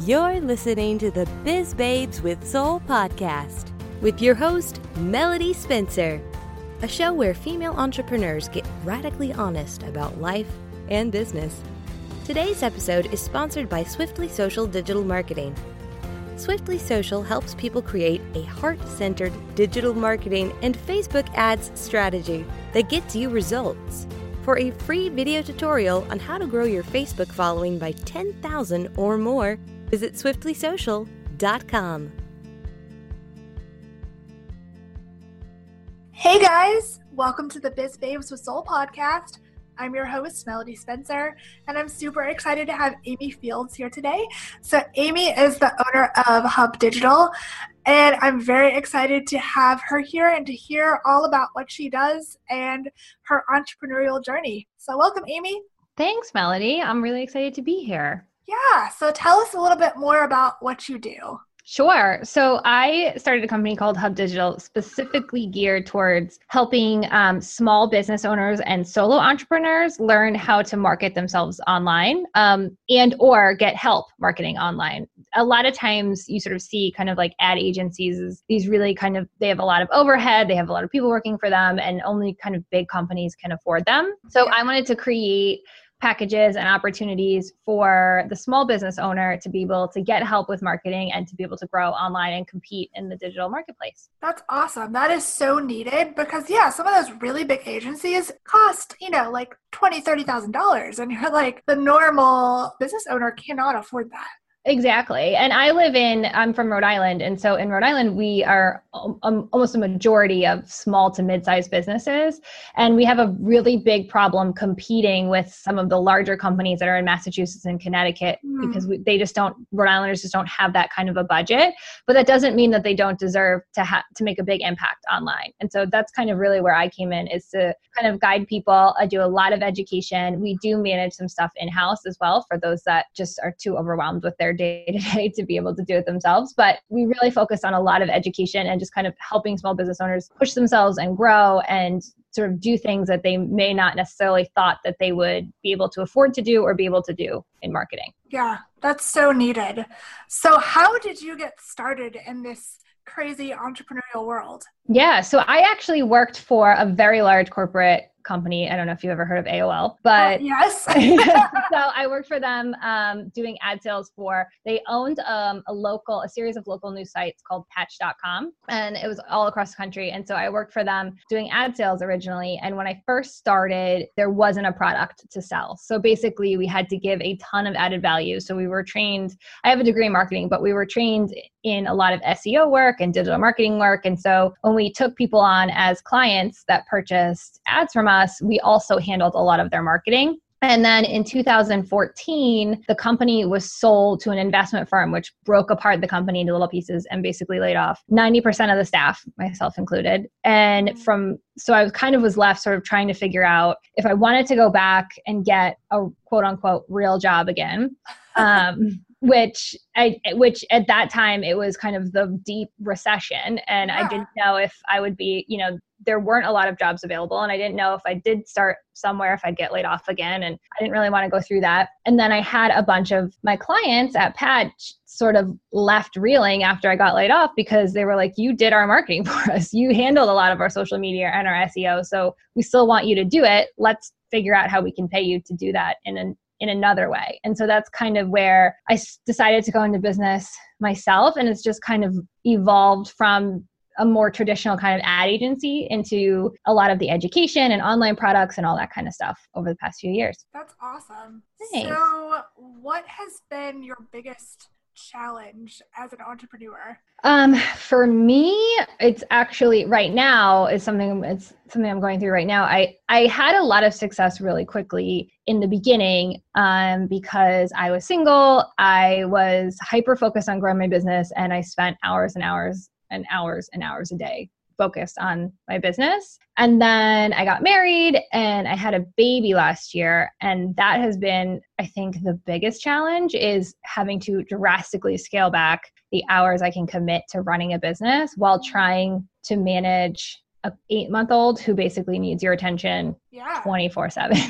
You're listening to the Biz Babes with Soul podcast with your host, Melody Spencer, a show where female entrepreneurs get radically honest about life and business. Today's episode is sponsored by Swiftly Social Digital Marketing. Swiftly Social helps people create a heart centered digital marketing and Facebook ads strategy that gets you results. For a free video tutorial on how to grow your Facebook following by 10,000 or more, visit swiftlysocial.com. Hey guys, welcome to the Biz Babes with Soul podcast. I'm your host, Melody Spencer, and I'm super excited to have Amy Fields here today. So, Amy is the owner of Hub Digital, and I'm very excited to have her here and to hear all about what she does and her entrepreneurial journey. So, welcome, Amy. Thanks, Melody. I'm really excited to be here. Yeah, so tell us a little bit more about what you do. Sure. So I started a company called Hub Digital, specifically geared towards helping um, small business owners and solo entrepreneurs learn how to market themselves online um, and or get help marketing online. A lot of times, you sort of see kind of like ad agencies. These really kind of they have a lot of overhead. They have a lot of people working for them, and only kind of big companies can afford them. So I wanted to create packages and opportunities for the small business owner to be able to get help with marketing and to be able to grow online and compete in the digital marketplace. That's awesome. That is so needed because yeah, some of those really big agencies cost, you know, like twenty, thirty thousand dollars. And you're like, the normal business owner cannot afford that. Exactly. And I live in, I'm from Rhode Island. And so in Rhode Island, we are um, almost a majority of small to mid sized businesses. And we have a really big problem competing with some of the larger companies that are in Massachusetts and Connecticut mm. because we, they just don't, Rhode Islanders just don't have that kind of a budget. But that doesn't mean that they don't deserve to have to make a big impact online. And so that's kind of really where I came in is to kind of guide people. I do a lot of education. We do manage some stuff in house as well for those that just are too overwhelmed with their day to day to be able to do it themselves. But we really focus on a lot of education and just kind of helping small business owners push themselves and grow and sort of do things that they may not necessarily thought that they would be able to afford to do or be able to do in marketing. Yeah, that's so needed. So, how did you get started in this crazy entrepreneurial world? Yeah, so I actually worked for a very large corporate company. I don't know if you've ever heard of AOL, but uh, yes. so I worked for them um, doing ad sales for. They owned um, a local, a series of local news sites called Patch.com, and it was all across the country. And so I worked for them doing ad sales originally. And when I first started, there wasn't a product to sell. So basically, we had to give a ton of added value. So we were trained. I have a degree in marketing, but we were trained in a lot of SEO work and digital marketing work. And so when we took people on as clients that purchased ads from us us, we also handled a lot of their marketing. And then in 2014, the company was sold to an investment firm, which broke apart the company into little pieces and basically laid off 90% of the staff, myself included. And from, so I kind of was left sort of trying to figure out if I wanted to go back and get a quote unquote real job again. Um, which I which at that time it was kind of the deep recession and yeah. I didn't know if I would be, you know, there weren't a lot of jobs available and I didn't know if I did start somewhere if I'd get laid off again and I didn't really want to go through that. And then I had a bunch of my clients at Patch sort of left reeling after I got laid off because they were like you did our marketing for us. You handled a lot of our social media and our SEO, so we still want you to do it. Let's figure out how we can pay you to do that in an in another way. And so that's kind of where I decided to go into business myself. And it's just kind of evolved from a more traditional kind of ad agency into a lot of the education and online products and all that kind of stuff over the past few years. That's awesome. Thanks. So, what has been your biggest challenge as an entrepreneur? Um, for me, it's actually right now is something it's something I'm going through right now. I I had a lot of success really quickly in the beginning um, because I was single. I was hyper focused on growing my business, and I spent hours and hours and hours and hours a day focused on my business. And then I got married and I had a baby last year. And that has been, I think, the biggest challenge is having to drastically scale back the hours I can commit to running a business while trying to manage a eight month old who basically needs your attention 24 7.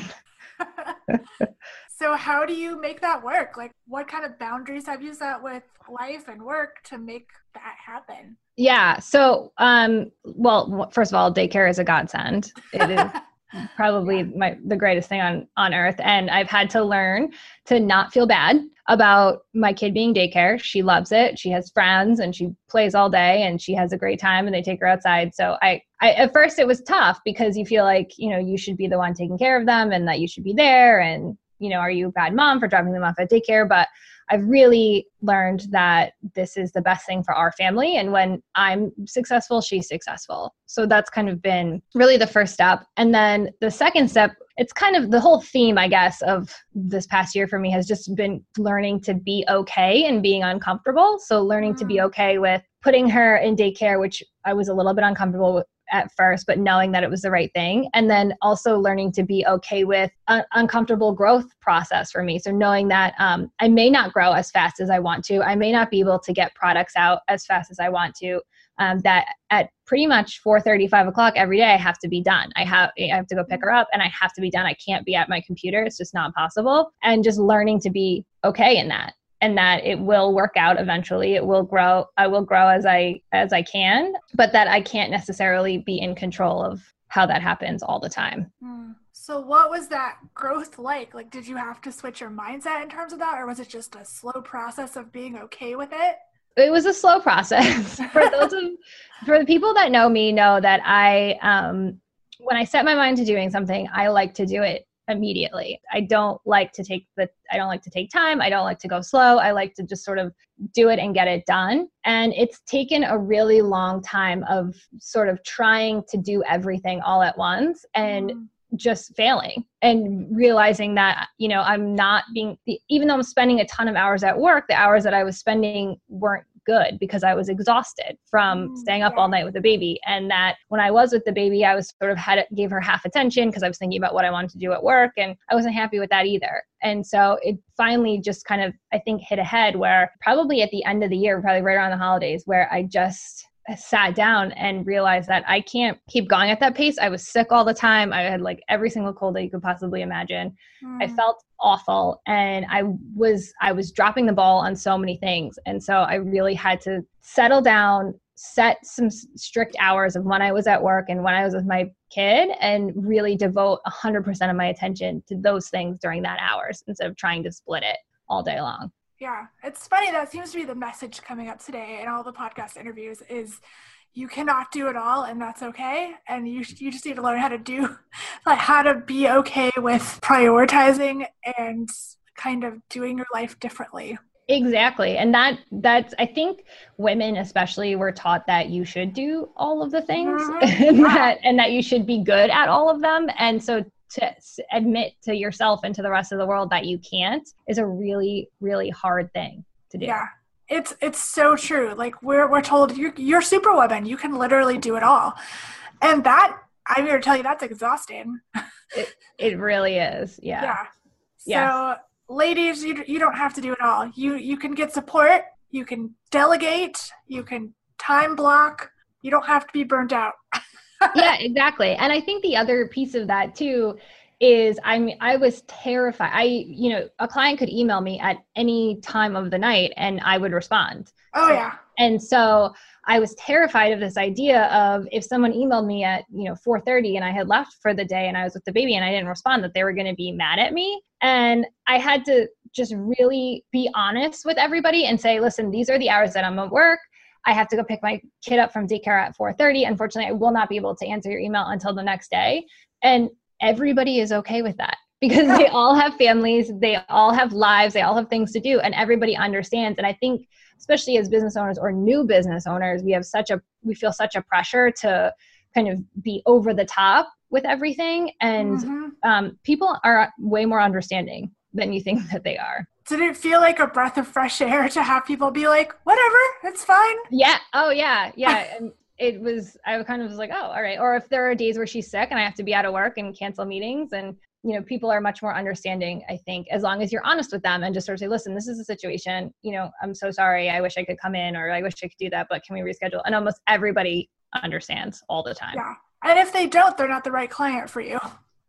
So, how do you make that work? Like, what kind of boundaries have you set with life and work to make that happen? Yeah. So, um, well, first of all, daycare is a godsend. It is probably my the greatest thing on on earth and i've had to learn to not feel bad about my kid being daycare she loves it she has friends and she plays all day and she has a great time and they take her outside so I, I at first it was tough because you feel like you know you should be the one taking care of them and that you should be there and you know are you a bad mom for dropping them off at daycare but I've really learned that this is the best thing for our family. And when I'm successful, she's successful. So that's kind of been really the first step. And then the second step, it's kind of the whole theme, I guess, of this past year for me has just been learning to be okay and being uncomfortable. So learning to be mm. okay with putting her in daycare, which I was a little bit uncomfortable with at first, but knowing that it was the right thing. And then also learning to be okay with an uncomfortable growth process for me. So knowing that um, I may not grow as fast as I want to, I may not be able to get products out as fast as I want to. Um, that at pretty much 4 5 o'clock every day i have to be done i have i have to go pick her up and i have to be done i can't be at my computer it's just not possible and just learning to be okay in that and that it will work out eventually. It will grow i will grow as i as i can but that i can't necessarily be in control of how that happens all the time. Mm. so what was that growth like? Like did you have to switch your mindset in terms of that or was it just a slow process of being okay with it? It was a slow process. For those of for the people that know me know that i um when i set my mind to doing something i like to do it immediately. I don't like to take the I don't like to take time. I don't like to go slow. I like to just sort of do it and get it done. And it's taken a really long time of sort of trying to do everything all at once and mm. just failing and realizing that you know I'm not being even though I'm spending a ton of hours at work, the hours that I was spending weren't good because I was exhausted from mm, staying up yeah. all night with the baby. And that when I was with the baby, I was sort of had it, gave her half attention because I was thinking about what I wanted to do at work, and I wasn't happy with that either. And so it finally just kind of I think hit a head where probably at the end of the year, probably right around the holidays, where I just sat down and realized that I can't keep going at that pace. I was sick all the time. I had like every single cold that you could possibly imagine. Mm. I felt awful and I was I was dropping the ball on so many things. And so I really had to settle down, set some strict hours of when I was at work and when I was with my kid and really devote 100% of my attention to those things during that hours instead of trying to split it all day long. Yeah, it's funny. That seems to be the message coming up today in all the podcast interviews is you cannot do it all and that's okay. And you you just need to learn how to do like how to be okay with prioritizing and kind of doing your life differently. Exactly. And that that's i think women especially were taught that you should do all of the things mm-hmm. and that and that you should be good at all of them. And so to admit to yourself and to the rest of the world that you can't is a really really hard thing to do. Yeah. It's it's so true. Like we're, we're told you're, you're superwoman. You can literally do it all. And that i'm here to tell you that's exhausting. It, it really is. Yeah. Yeah. Yes. so ladies you, you don't have to do it all. You you can get support. You can delegate. You can time block. You don't have to be burnt out yeah, exactly. And I think the other piece of that too is I mean I was terrified. I you know a client could email me at any time of the night and I would respond. Oh yeah. And so I was terrified of this idea of if someone emailed me at you know 4:30 and I had left for the day and I was with the baby and I didn't respond that they were going to be mad at me and I had to just really be honest with everybody and say listen these are the hours that I'm at work I have to go pick my kid up from daycare at 4:30. Unfortunately, I will not be able to answer your email until the next day. And everybody is okay with that because they all have families, they all have lives, they all have things to do and everybody understands. And I think especially as business owners or new business owners, we have such a we feel such a pressure to kind of be over the top with everything and mm-hmm. um, people are way more understanding than you think that they are did it feel like a breath of fresh air to have people be like, whatever, it's fine? Yeah. Oh, yeah. Yeah. and it was, I kind of was like, oh, all right. Or if there are days where she's sick and I have to be out of work and cancel meetings and, you know, people are much more understanding, I think, as long as you're honest with them and just sort of say, listen, this is a situation, you know, I'm so sorry. I wish I could come in or I wish I could do that, but can we reschedule? And almost everybody understands all the time. Yeah. And if they don't, they're not the right client for you.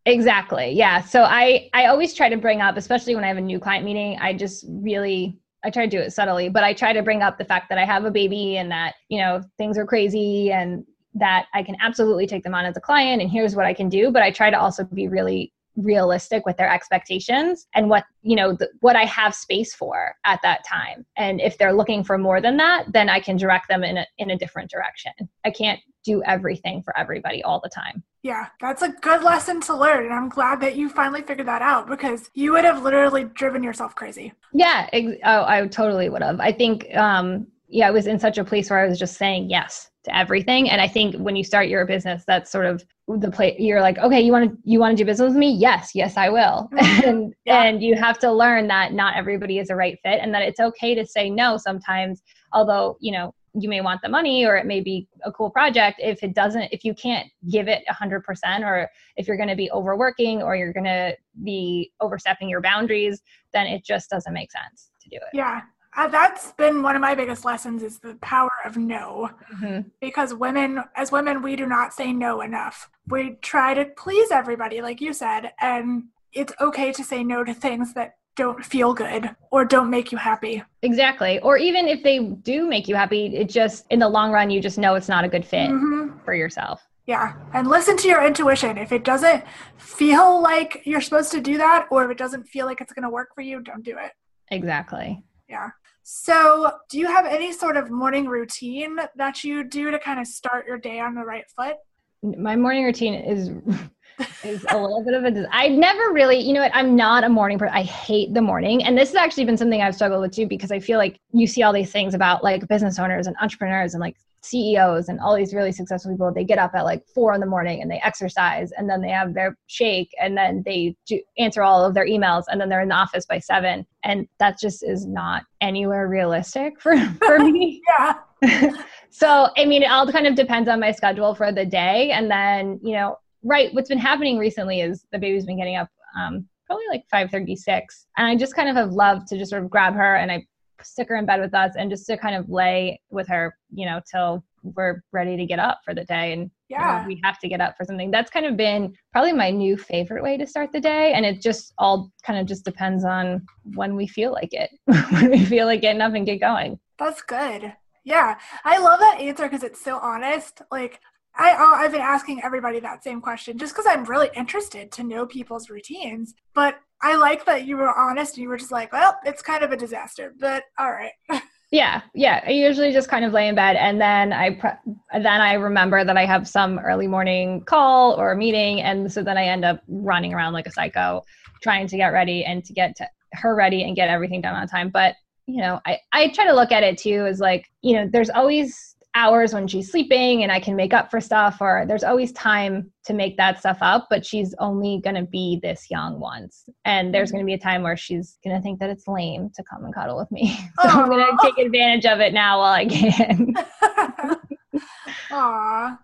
Exactly. Yeah. So I I always try to bring up, especially when I have a new client meeting, I just really I try to do it subtly, but I try to bring up the fact that I have a baby and that, you know, things are crazy and that I can absolutely take them on as a client and here's what I can do, but I try to also be really realistic with their expectations and what you know the, what i have space for at that time. And if they're looking for more than that then i can direct them in a, in a different direction. I can't do everything for everybody all the time. Yeah that's a good lesson to learn and i'm glad that you finally figured that out because you would have literally driven yourself crazy. Yeah ex- oh, i totally would have. I think um yeah i was in such a place where i was just saying yes to everything. And i think when you start your business that's sort of the place you're like okay you want to you want to do business with me? Yes yes i will. And yeah. and you have to learn that not everybody is a right fit and that it's okay to say no sometimes although you know you may want the money or it may be a cool project. If it doesn't if you can't give it 100% or if you're going to be overworking or you're going to be overstepping your boundaries then it just doesn't make sense to do it. Yeah uh, that's been one of my biggest lessons is the power of no mm-hmm. because women as women we do not say no enough we try to please everybody like you said and it's okay to say no to things that don't feel good or don't make you happy exactly or even if they do make you happy it just in the long run you just know it's not a good fit mm-hmm. for yourself yeah. And listen to your intuition. If it doesn't feel like you're supposed to do that, or if it doesn't feel like it's going to work for you, don't do it. Exactly. Yeah. So, do you have any sort of morning routine that you do to kind of start your day on the right foot? My morning routine is is a little bit of a I never really, you know what, I'm not a morning person. I hate the morning. And this has actually been something I've struggled with too because I feel like you see all these things about like business owners and entrepreneurs and like CEOs and all these really successful people, they get up at like four in the morning and they exercise and then they have their shake and then they do answer all of their emails and then they're in the office by seven. And that just is not anywhere realistic for, for me. yeah. so, I mean, it all kind of depends on my schedule for the day. And then, you know, right, what's been happening recently is the baby's been getting up um, probably like 536 and i just kind of have loved to just sort of grab her and i stick her in bed with us and just to kind of lay with her, you know, till we're ready to get up for the day and yeah. You know, we have to get up for something. That's kind of been probably my new favorite way to start the day. And it just all kind of just depends on when we feel like it, when we feel like getting up and get going. That's good. Yeah. I love that answer because it's so honest. Like, I, I've been asking everybody that same question just because I'm really interested to know people's routines. But I like that you were honest you were just like, well, it's kind of a disaster, but all right. yeah, yeah. I usually just kind of lay in bed and then I pre- then I remember that I have some early morning call or meeting, and so then I end up running around like a psycho, trying to get ready and to get to her ready and get everything done on time. But you know, I I try to look at it too as like you know, there's always hours when she's sleeping and I can make up for stuff, or there's always time to make that stuff up, but she's only going to be this young once. And there's going to be a time where she's going to think that it's lame to come and cuddle with me. So Aww. I'm going to take advantage of it now while I can. Aww.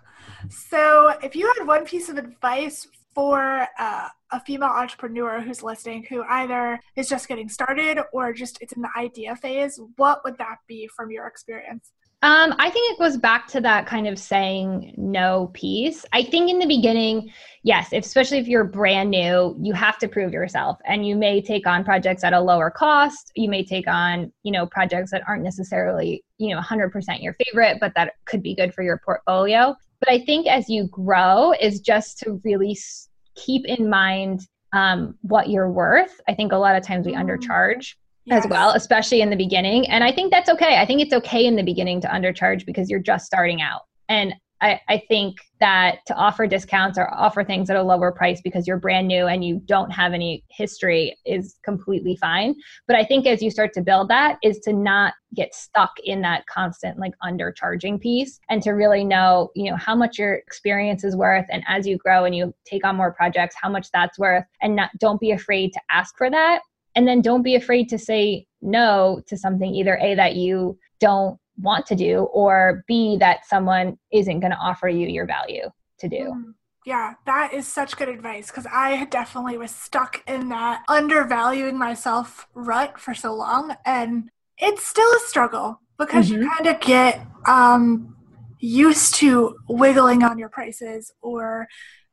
So, if you had one piece of advice for uh, a female entrepreneur who's listening who either is just getting started or just it's in the idea phase, what would that be from your experience? Um, I think it goes back to that kind of saying no piece. I think in the beginning, yes, if, especially if you're brand new, you have to prove yourself and you may take on projects at a lower cost. You may take on, you know, projects that aren't necessarily, you know, 100% your favorite, but that could be good for your portfolio. But I think as you grow is just to really keep in mind um, what you're worth. I think a lot of times we mm. undercharge yes. as well, especially in the beginning. And I think that's okay. I think it's okay in the beginning to undercharge because you're just starting out. And I, I, think that to offer discounts or offer things at a lower price because you're brand new and you don't have any history is completely fine. But I think as you start to build that is to not get stuck in that constant like undercharging piece and to really know, you know, how much your experience is worth and as you grow and you take on more projects, how much that's worth and not don't be afraid to ask for that and then don't be afraid to say no to something either a that you don't want to do or b that someone isn't going to offer you your value to do. Mm, yeah that is such good advice because i definitely was stuck in that undervaluing myself rut for so long and it's still a struggle because mm-hmm. you kind of get um used to wiggling on your prices or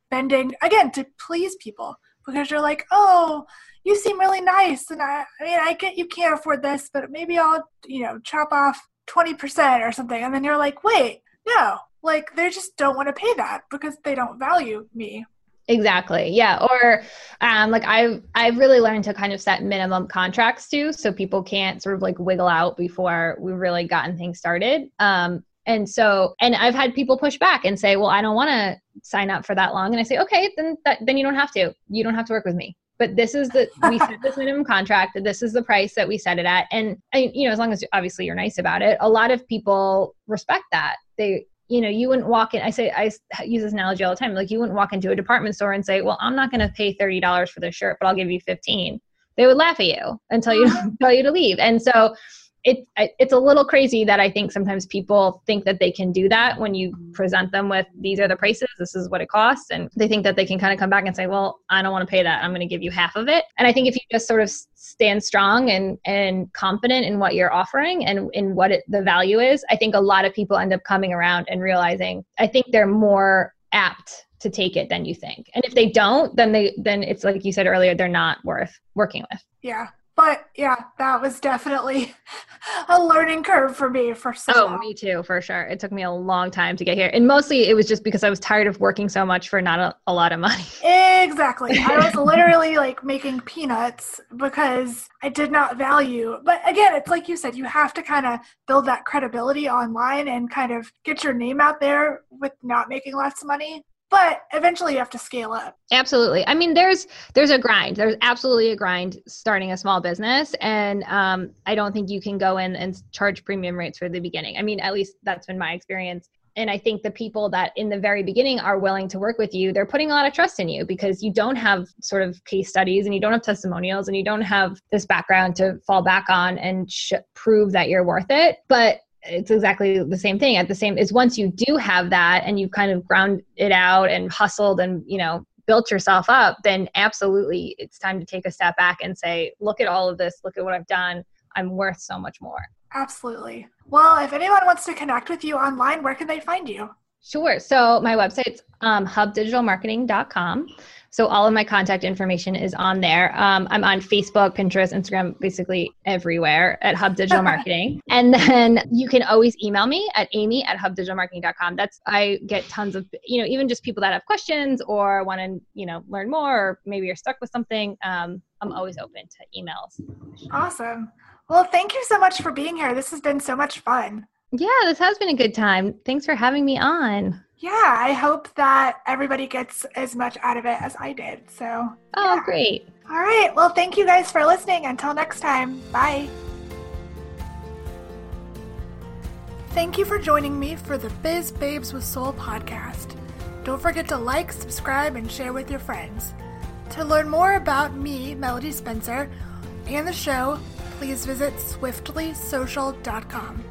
bending again to please people because you're like, oh, you seem really nice, and I, I mean, I get you can't afford this, but maybe I'll, you know, chop off twenty percent or something, and then you're like, wait, no, like they just don't want to pay that because they don't value me Exactly. Yeah. Or um, like I've I've really learned to kind of set minimum contracts too, so people can't sort of like wiggle out before we've really gotten things started. Um, and so, and I've had people push back and say, "Well, I don't want to sign up for that long." And I say, "Okay, then that, then you don't have to. You don't have to work with me." But this is the we set this minimum contract. This is the price that we set it at, and I, you know, as long as obviously you're nice about it, a lot of people respect that. They you know, you wouldn't walk in. I say I use this analogy all the time. Like you wouldn't walk into a department store and say, "Well, I'm not going to pay thirty dollars for this shirt, but I'll give you 15 They would laugh at you and tell you tell you to leave. And so it, it's a little crazy that I think sometimes people think that they can do that when you mm-hmm. present them with these are the prices, this is what it costs, and they think that they can kind of come back and say, "Well, I don't want to pay that. I'm going to give you half of it." And I think if you just sort of stand strong and and confident in what you're offering and in what it, the value is, I think a lot of people end up coming around and realizing. I think they're more apt to take it than you think. And if they don't, then they then it's like you said earlier, they're not worth working with. Yeah, but yeah, that was definitely a learning curve for me for so Oh, long. me too, for sure. It took me a long time to get here. And mostly it was just because I was tired of working so much for not a, a lot of money. Exactly. I was literally like making peanuts because I did not value. But again, it's like you said, you have to kind of build that credibility online and kind of get your name out there with not making lots of money but eventually you have to scale up. Absolutely. I mean there's there's a grind. There's absolutely a grind starting a small business. And um, i don't think you can go in and charge premium rates for the beginning. I mean at least that's been my experience. And i think the people that in the very beginning are willing to work with you they're putting a lot of trust in you because you don't have sort of case studies and you don't have testimonials and you don't have this background to fall back on and sh- prove that you're worth it. But it's exactly the same thing at the same is once you do have that and you've kind of ground it out and hustled and you know built yourself up then absolutely it's time to take a step back and say look at all of this. Look at what i've done. I'm worth so much more. Absolutely. Well if anyone wants to connect with you online where can they find you sure so my website's um, hubdigitalmarketing.com so all of my contact information is on there. Um, I'm on Facebook, Pinterest, Instagram, basically everywhere at Hub Digital Marketing. and then you can always email me at amy at hubdigitalmarketing.com. That's I get tons of you know even just people that have questions or want to you know learn more or maybe you're stuck with something. Um, I'm always open to emails. Awesome. Well, thank you so much for being here. This has been so much fun. Yeah, this has been a good time. Thanks for having me on yeah, I hope that everybody gets as much out of it as I did. So, oh, yeah. great. All right. Well, thank you guys for listening. Until next time, bye. Thank you for joining me for the Biz Babes with Soul podcast. Don't forget to like, subscribe, and share with your friends. To learn more about me, Melody Spencer, and the show, please visit swiftlysocial.com.